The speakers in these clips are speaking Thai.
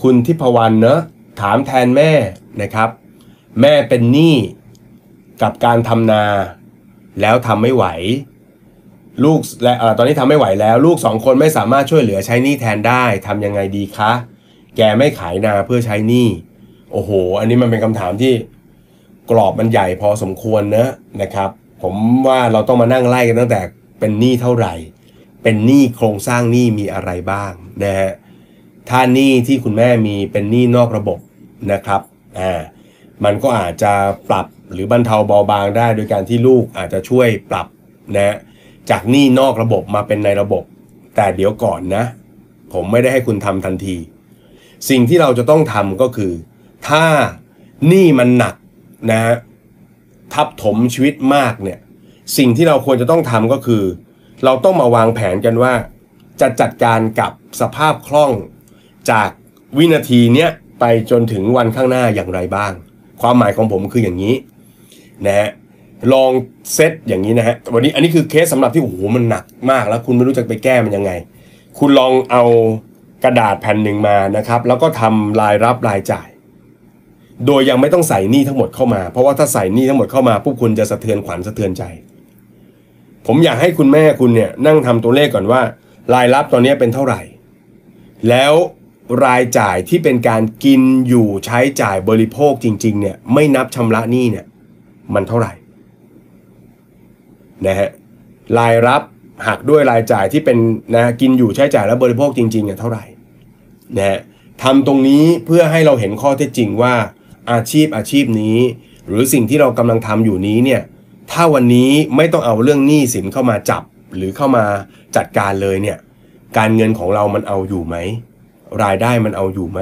คุณทิพวรรณเนอะถามแทนแม่นะครับ แม่เป็นหนี้กับการทำนา แล้วทำไม่ไหว ลูกและอตอนนี้ทำไม่ไหวแล้ว ลูกสองคนไม่สามารถช่วยเหลือใช้หนี้แทนได้ทำยังไงดีคะ แกไม่ขายนาเพื่อใช้หนี้โอ้โห อันนี้มันเป็นคำถามที่กรอบมันใหญ่พอสมควรนะนะครับ ผมว่าเราต้องมานั่งไล่กันตั้งแต่เป็นหนี้เท่าไหร่ เป็นหนี้โครงสร้างหนี้มีอะไรบ้างนะฮะ ถ้าหนี้ที่คุณแม่มีเป็นหนี้นอกระบบนะครับอ่ามันก็อาจจะปรับหรือบรรเทาเบาบางได้โดยการที่ลูกอาจจะช่วยปรับนะจากหนี้นอกระบบมาเป็นในระบบ แต่เดี๋ยวก่อนนะ ผมไม่ได้ให้คุณทำทันที สิ่งที่เราจะต้องทำก็คือ ถ้าหนี้มันหนักนะฮะทับถมชีวิตมากเนี่ยสิ่งที่เราควรจะต้องทำก็คือ เราต้องมาวางแผนกันว่า จะจัดการกับสภาพคล่อง จากวินาทีเนี้ยไปจนถึงวันข้างหน้าอย่างไรบ้าง ความหมายของผมคืออย่างนี้นะฮะลองเซตอย่างนี้นะฮะวันนี้อันนี้คือเคสสำหรับที่โอ้โหมันหนักมาก แล้วคุณไม่รู้จะไปแก้มันยังไง คุณลองเอากระดาษแผ่นหนึ่งมานะครับ แล้วก็ทำรายรับรายจ่าย โดยยังไม่ต้องใส่หนี้ทั้งหมดเข้ามา เพราะว่าถ้าใส่หนี้ทั้งหมดเข้ามาพวกคุณจะสะเทือนขวัญสะเทือนใจ ผมอยากให้คุณแม่คุณเนี่ยนั่งทำตัวเลขก่อนว่า รายรับตอนนี้เป็นเท่าไหร่ แล้ว รายจ่ายที่เป็นการกินอยู่ใช้จ่ายบริโภคจริง ๆ เนี่ยไม่นับชำระหนี้เนี่ยมันเท่าไหร่นะฮะรายรับหักด้วยรายจ่ายที่เป็นนะกินอยู่ใช้จ่ายและบริโภคจริงๆเนี่ยเท่าไหร่นะฮะทำตรงนี้เพื่อให้เราเห็นข้อเท็จจริงว่าอาชีพอาชีพนี้ หรือสิ่งที่เรากำลังทำอยู่นี้เนี่ยถ้าวันนี้ไม่ต้องเอาเรื่องหนี้สินเข้ามาจับหรือเข้ามาจัดการเลยเนี่ยการเงินของเรามันเอาอยู่ไหม รายได้มันเอาอยู่ไหม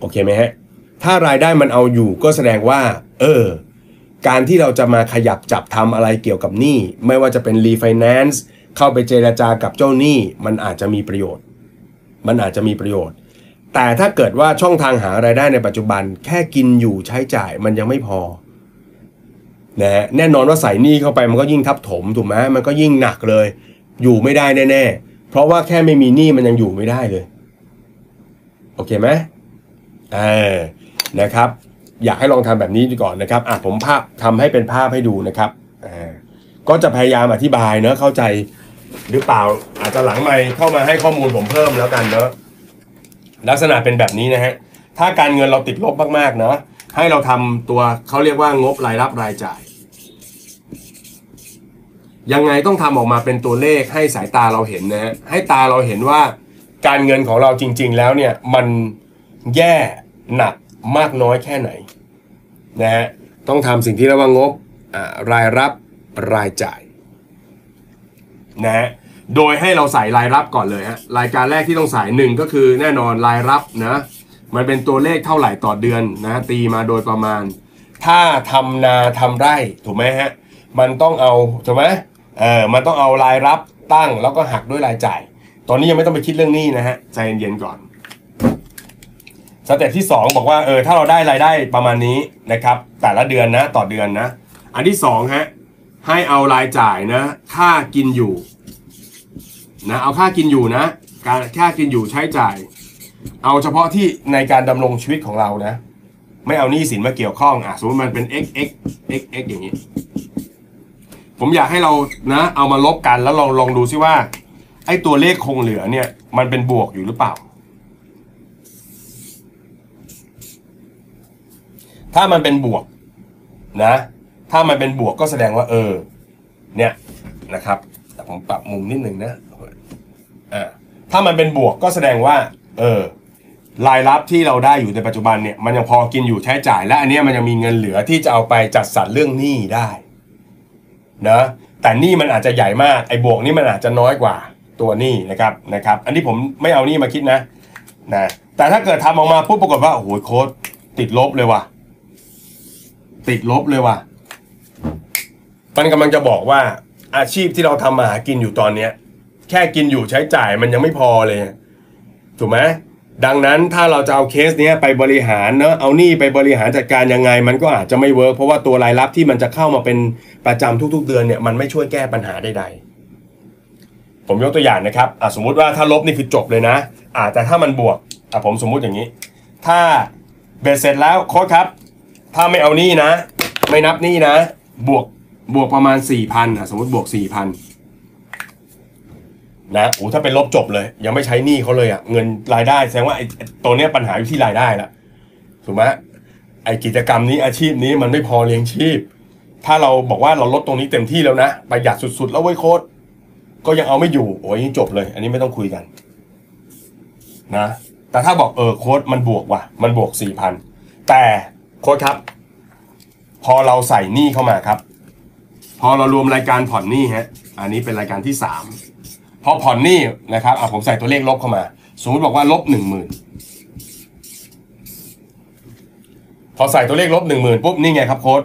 โอเคไหมฮะถ้ารายได้มันเอาอยู่ก็แสดงว่า เออ การที่เราจะมาขยับจับทำอะไรเกี่ยวกับหนี้ไม่ว่าจะเป็นรีไฟแนนซ์เข้าไปเจราจากับเจ้าหนี้มันอาจจะมีประโยชน์ มันอาจจะมีประโยชน์ แต่ถ้าเกิดว่าช่องทางหารายได้ในปัจจุบัน แค่กินอยู่ใช้จ่ายมันยังไม่พอนะฮะแน่นอนว่าใส่หนี้เข้าไปมันก็ยิ่งทับถมถูกไหมมันก็ยิ่งหนักเลย อยู่ไม่ได้แน่ๆเพราะว่าแค่ไม่มีหนี้มันยังอยู่ไม่ได้เลย โอเคไหมเออนะครับ อยากให้ลองทำแบบนี้ดูก่อนนะครับอะผมภาพทำให้เป็นภาพให้ดูนะครับอ่าก็จะพยายามอธิบายเนอะเข้าใจหรือเปล่าอาจจะหลังไม่เข้ามาให้ข้อมูลผมเพิ่มแล้วกันเนอะลักษณะเป็นแบบนี้นะฮะถ้าการเงินเราติดลบมากๆเนอะให้เราทำตัวเขาเรียกว่างบรายรับรายจ่าย ยังไงต้องทำออกมาเป็นตัวเลขให้สายตาเราเห็นนะฮะให้ตาเราเห็นว่า การเงินของเราจริง ๆ แล้วเนี่ยมันแย่หนักมากน้อยแค่ไหนนะฮะต้องทำสิ่งที่เรียกว่างบอ่ารายรับรายจ่ายนะฮะโดยให้เราใส่รายรับก่อนเลยฮะรายการแรกที่ต้องใส่หนึ่งก็คือแน่นอนรายรับนะมันเป็นตัวเลขเท่าไหร่ต่อเดือนนะตีมาโดยประมาณ ถ้าทำนาทำไร่ถูกไหมฮะมันต้องเอาถูกไหมเออมันต้องเอารายรับตั้งแล้วก็หักด้วยรายจ่าย ตอนนี้ยังไม่ต้องไปคิดเรื่องหนี้นะฮะใจเย็นๆก่อนสเต็ปที่ 2 บอกว่าเออถ้าเราได้รายได้ประมาณนี้นะครับ แต่ละเดือนนะต่อเดือนนะ อันที่2ฮะให้เอารายจ่ายนะ ค่ากินอยู่นะเอาค่ากินอยู่นะการค่ากินอยู่ใช้จ่าย เอาเฉพาะที่ในการดำรงชีวิตของเรานะ ไม่เอาหนี้สินมาเกี่ยวข้องอะสมมติมันเป็น x x x x อย่างนี้ ผมอยากให้เรานะ เอามาลบกันแล้วลองลองดูซิว่า ไอ้ตัวเลขคงเหลือเนี่ย มันเป็นบวกอยู่หรือเปล่า ถ้ามันเป็นบวกนะ ถ้ามันเป็นบวกก็แสดงว่า เออ เนี่ยนะครับ แต่ผมปรับมุมนิดนึงนะอ่าถ้ามันเป็นบวกก็แสดงว่า เออรายรับที่เราได้อยู่ในปัจจุบันเนี่ยมันยังพอกินอยู่ใช้จ่าย และอันนี้มันยังมีเงินเหลือที่จะเอาไปจัดสรรเรื่องหนี้ได้นะแต่หนี้มันอาจจะใหญ่มากไอ้บวกนี่มันอาจจะน้อยกว่า ตัวนี้นะครับนะครับ อันนี้ผมไม่เอาหนี้มาคิดนะนะแต่ถ้าเกิดทำออกมาปุ๊บปรากฏว่าโอ้โหโคตรติดลบเลยว่ะ ติดลบเลยว่ะมันกำลังจะบอกว่าอาชีพที่เราทำมาหากินอยู่ตอนเนี้ย แค่กินอยู่ใช้จ่ายมันยังไม่พอเลย ถูกไหมดังนั้นถ้าเราจะเอาเคสเนี้ยไปบริหารเนอะเอาหนี้ไปบริหารจัดการยังไง มันก็อาจจะไม่ work เพราะว่าตัวรายรับที่มันจะเข้ามาเป็นประจำทุก ๆ เดือนเนี่ยมันไม่ช่วยแก้ปัญหาใดๆ ผมยกตัวอย่างนะครับอะสมมุติว่าถ้าลบนี่คือจบเลยนะอะแต่ถ้ามันบวกอะผมสมมุติอย่างนี้ ถ้าเบ็ดเสร็จแล้วโค้ดครับ ถ้าไม่เอานี้นะ ไม่นับนี้นะ บวกบวกประมาณ4ี่พันอะสมมติบวก4ี่พันนะโอ้ถ้าเป็นลบจบเลย ยังไม่ใช้หนี้เขาเลยอะเงินรายได้แสดงว่าไอ้ไอ้ตัวเนี้ยปัญหาอยู่ที่รายได้ละถูกไหมไอ้กิจกรรมนี้อาชีพนี้มันไม่พอเลี้ยงชีพ ถ้าเราบอกว่าเราลดตรงนี้เต็มที่แล้วนะประหยัดสุดๆ แล้วเว้ยโค้ด ก็ยังเอาไม่อยู่โอ้ยจบเลย อันนี้ไม่ต้องคุยกัน นะ แต่ถ้าบอกเออโค้ดมันบวกว่ะ มันบวกสี่พันแต่โค้ดครับ พอเราใส่หนี้เข้ามาครับ พอเรารวมรายการผ่อนหนี้ฮะ อันนี้เป็นรายการที่สามพอผ่อนหนี้นะครับอะผมใส่ตัวเลขลบเข้ามา สมมติบอกว่าลบหนึ่งหมื่นพอใส่ตัวเลขลบหนึ่งหมื่นปุ๊บนี่ไงครับโค้ด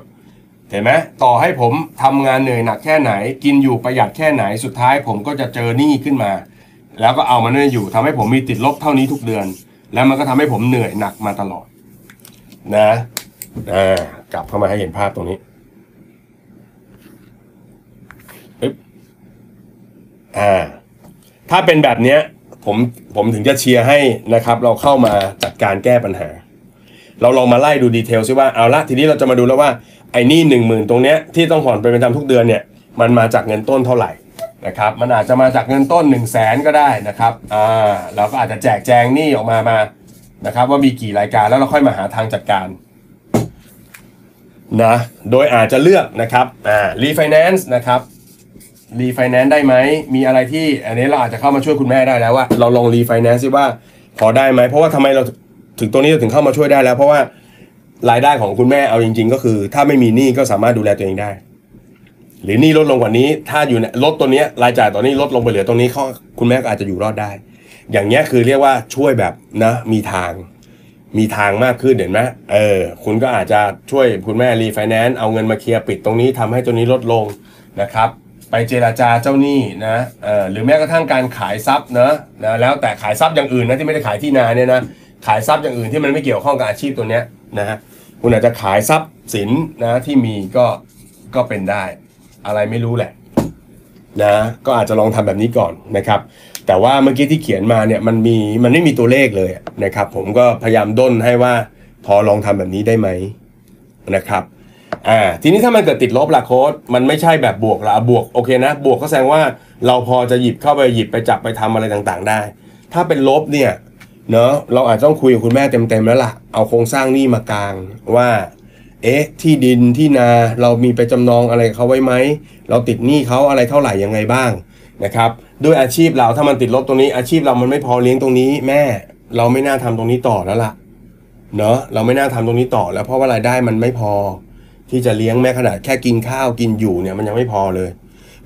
เห็นไหมต่อให้ผมทำงานเหนื่อยหนักแค่ไหน กินอยู่ประหยัดแค่ไหนสุดท้ายผมก็จะเจอหนี้ขึ้นมา แล้วก็เอามันเนี่อยู่ทำให้ผมมีติดลบเท่านี้ทุกเดือน แล้วมันก็ทำให้ผมเหนื่อยหนักมาตลอด นะอ่ากลับเข้ามาให้เห็นภาพตรงนี้ปึ๊บอ่า ถ้าเป็นแบบเนี้ยผมผมถึงจะเชียร์ให้นะครับ เราเข้ามาจัดการแก้ปัญหา เราลองมาไล่ดูดีเทลซิว่าเอาละทีนี้เราจะมาดูแล้วว่าไอ้นี่หนึ่งหมื่นตรงเนี้ยที่ต้องผ่อนเป็นประจำทุกเดือนเนี่ยมันมาจากเงินต้นเท่าไหร่นะครับมันอาจจะมาจากเงินต้น1นึ่งแสนก็ได้นะครับอ่าเราก็อาจจะแจกแจงหนี้ออกมามานะครับว่ามีกี่รายการแล้วเราค่อยมาหาทางจัดการนะโดยอาจจะเลือกนะครับอ่ารีไฟแนนซ์นะครับรีไฟแนนซ์ได้ไหมมีอะไรที่อันนี้เราอาจจะเข้ามาช่วยคุณแม่ได้แล้วว่า เราลองรีไฟแนนซ์ซิว่าพอได้ไหมเพราะว่าทำไมเรา ถึงตรงนี้ถึงเข้ามาช่วยได้แล้ว เพราะว่ารายได้ของคุณแม่เอาจริง ๆ ก็คือ ถ้าไม่มีหนี้ก็สามารถดูแลตัวเองได้ หรือหนี้ลดลงกว่านี้ ถ้าอยู่ในลดตัวนี้รายจ่ายตัวนี้ลดลงไปเหลือตรงนี้เขาคุณแม่ก็อาจจะอยู่รอดได้ อย่างเงี้ยคือเรียกว่าช่วยแบบนะมีทาง มีทางมากขึ้นเห็นไหมเออ คุณก็อาจจะช่วยคุณแม่รีไฟแนนซ์เอาเงินมาเคลียร์ปิดตรงนี้ทำให้ตัวนี้ลดลงนะครับไปเจราจาเจ้าหนี้นะเออหรือแม้กระทั่งการขายทรัพย์เนอะนะแล้วแต่ขายทรัพย์อย่างอื่นนะที่ไม่ได้ขายที่นาเนี่ยนะ ขายทรัพย์อย่างอื่นที่มันไม่เกี่ยวข้องกับอาชีพตัวเนี้ยนะฮะคุณอาจจะขายทรัพย์สินนะที่มีก็ก็เป็นได้ อะไรไม่รู้แหละนะก็อาจจะลองทำแบบนี้ก่อนนะครับ แต่ว่าเมื่อกี้ที่เขียนมาเนี่ยมันมีมันไม่มีตัวเลขเลยนะครับ ผมก็พยายามด้นให้ว่าพอลองทำแบบนี้ได้ไหมนะครับอ่าทีนี้ถ้ามันเกิดติดลบล่ะโค้ดมันไม่ใช่แบบบวกละบวกโอเคนะ บวกก็แสดงว่าเราพอจะหยิบเข้าไปหยิบไปจับไปทำอะไรต่างๆ ได้ ถ้าเป็นลบเนี่ย เนาะเราอาจต้องคุยกับคุณแม่เต็มๆแล้วล่ะ เอาโครงสร้างหนี้มากลางว่า เอ๊ะ ที่ดินที่นาเรามีไปจำนองอะไรเขาไว้ไหม เราติดหนี้เขาอะไรเท่าไหร่ยังไงบ้างนะครับด้วยอาชีพเราถ้ามันติดลบตรงนี้ อาชีพเรามันไม่พอเลี้ยงตรงนี้ แม่ เราไม่น่าทำตรงนี้ต่อแล้วล่ะเนาะเราไม่น่าทำตรงนี้ต่อแล้วเพราะว่ารายได้มันไม่พอ ที่จะเลี้ยงแม้ขนาดแค่กินข้าวกินอยู่เนี่ยมันยังไม่พอเลย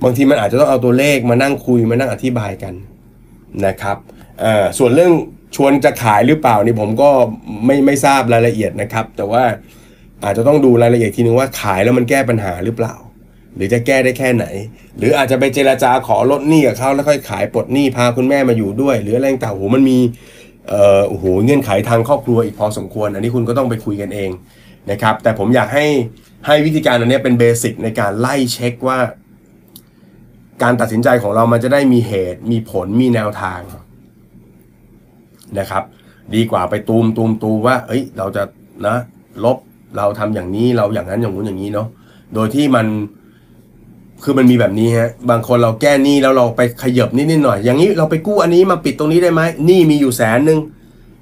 บางทีมันอาจจะต้องเอาตัวเลขมานั่งคุยมานั่งอธิบายกันนะครับอ่อส่วนเรื่อง ชวนจะขายหรือเปล่านี่ผมก็ไม่ไม่ทราบรายละเอียดนะครับ แต่ว่าอาจจะต้องดูรายละเอียดทีนึงว่าขายแล้วมันแก้ปัญหาหรือเปล่า หรือจะแก้ได้แค่ไหน หรืออาจจะไปเจราจาขอลดหนี้กับเขาแล้วค่อยขายปลดหนี้พาคุณแม่มาอยู่ด้วย หรืออะไรต่างโหมันมีเอ่อโอ้โหเงื่อนไขทางครอบครัวอีกพอสมควร อันนี้คุณก็ต้องไปคุยกันเองนะครับ แต่ผมอยากให้ให้วิธีการอันนี้เป็นเบสิกในการไล่เช็คว่า การตัดสินใจของเรามันจะได้มีเหตุ มีผลมีแนวทาง นะครับ ดีกว่าไปตูมตูมตูมว่า เอ้ย เราจะนะลบเราทำอย่างนี้เราอย่างนั้นอย่างนู้นอย่างนี้เนาะโดยที่มันคือมันมีแบบนี้ฮะ บางคนเราแก้หนี้แล้วเราไปขยบนิดนิดหน่อย อย่างนี้เราไปกู้อันนี้มาปิดตรงนี้ได้ไหมหนี้มีอยู่แสนหนึ่ง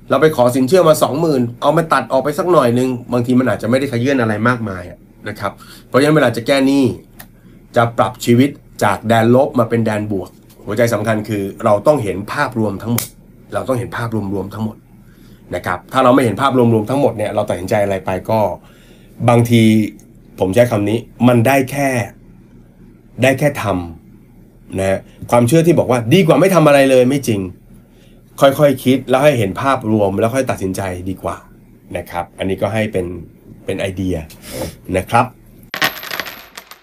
เราไปขอสินเชื่อมาสองหมื่นเอามาตัดออกไปสักหน่อยหนึ่งบางทีมันอาจจะไม่ได้ขยื่นอะไรมากมายนะครับ เพราะฉะนั้นเวลาจะแก้หนี้จะปรับชีวิตจากแดนลบมาเป็นแดนบวก หัวใจสำคัญคือเราต้องเห็นภาพรวมทั้งหมด เราต้องเห็นภาพรวมๆทั้งหมดนะครับ ถ้าเราไม่เห็นภาพรวมๆทั้งหมดเนี่ยเราตัดสินใจอะไรไปก็ บางทีผมใช้คำนี้มันได้แค่ได้แค่ทำนะความเชื่อที่บอกว่าดีกว่าไม่ทำอะไรเลยไม่จริง ค่อยๆคคิดแล้วให้เห็นภาพรวมแล้วค่อยตัดสินใจดีกว่านะครับ อันนี้ก็ให้เป็นเป็นไอเดียนะครับ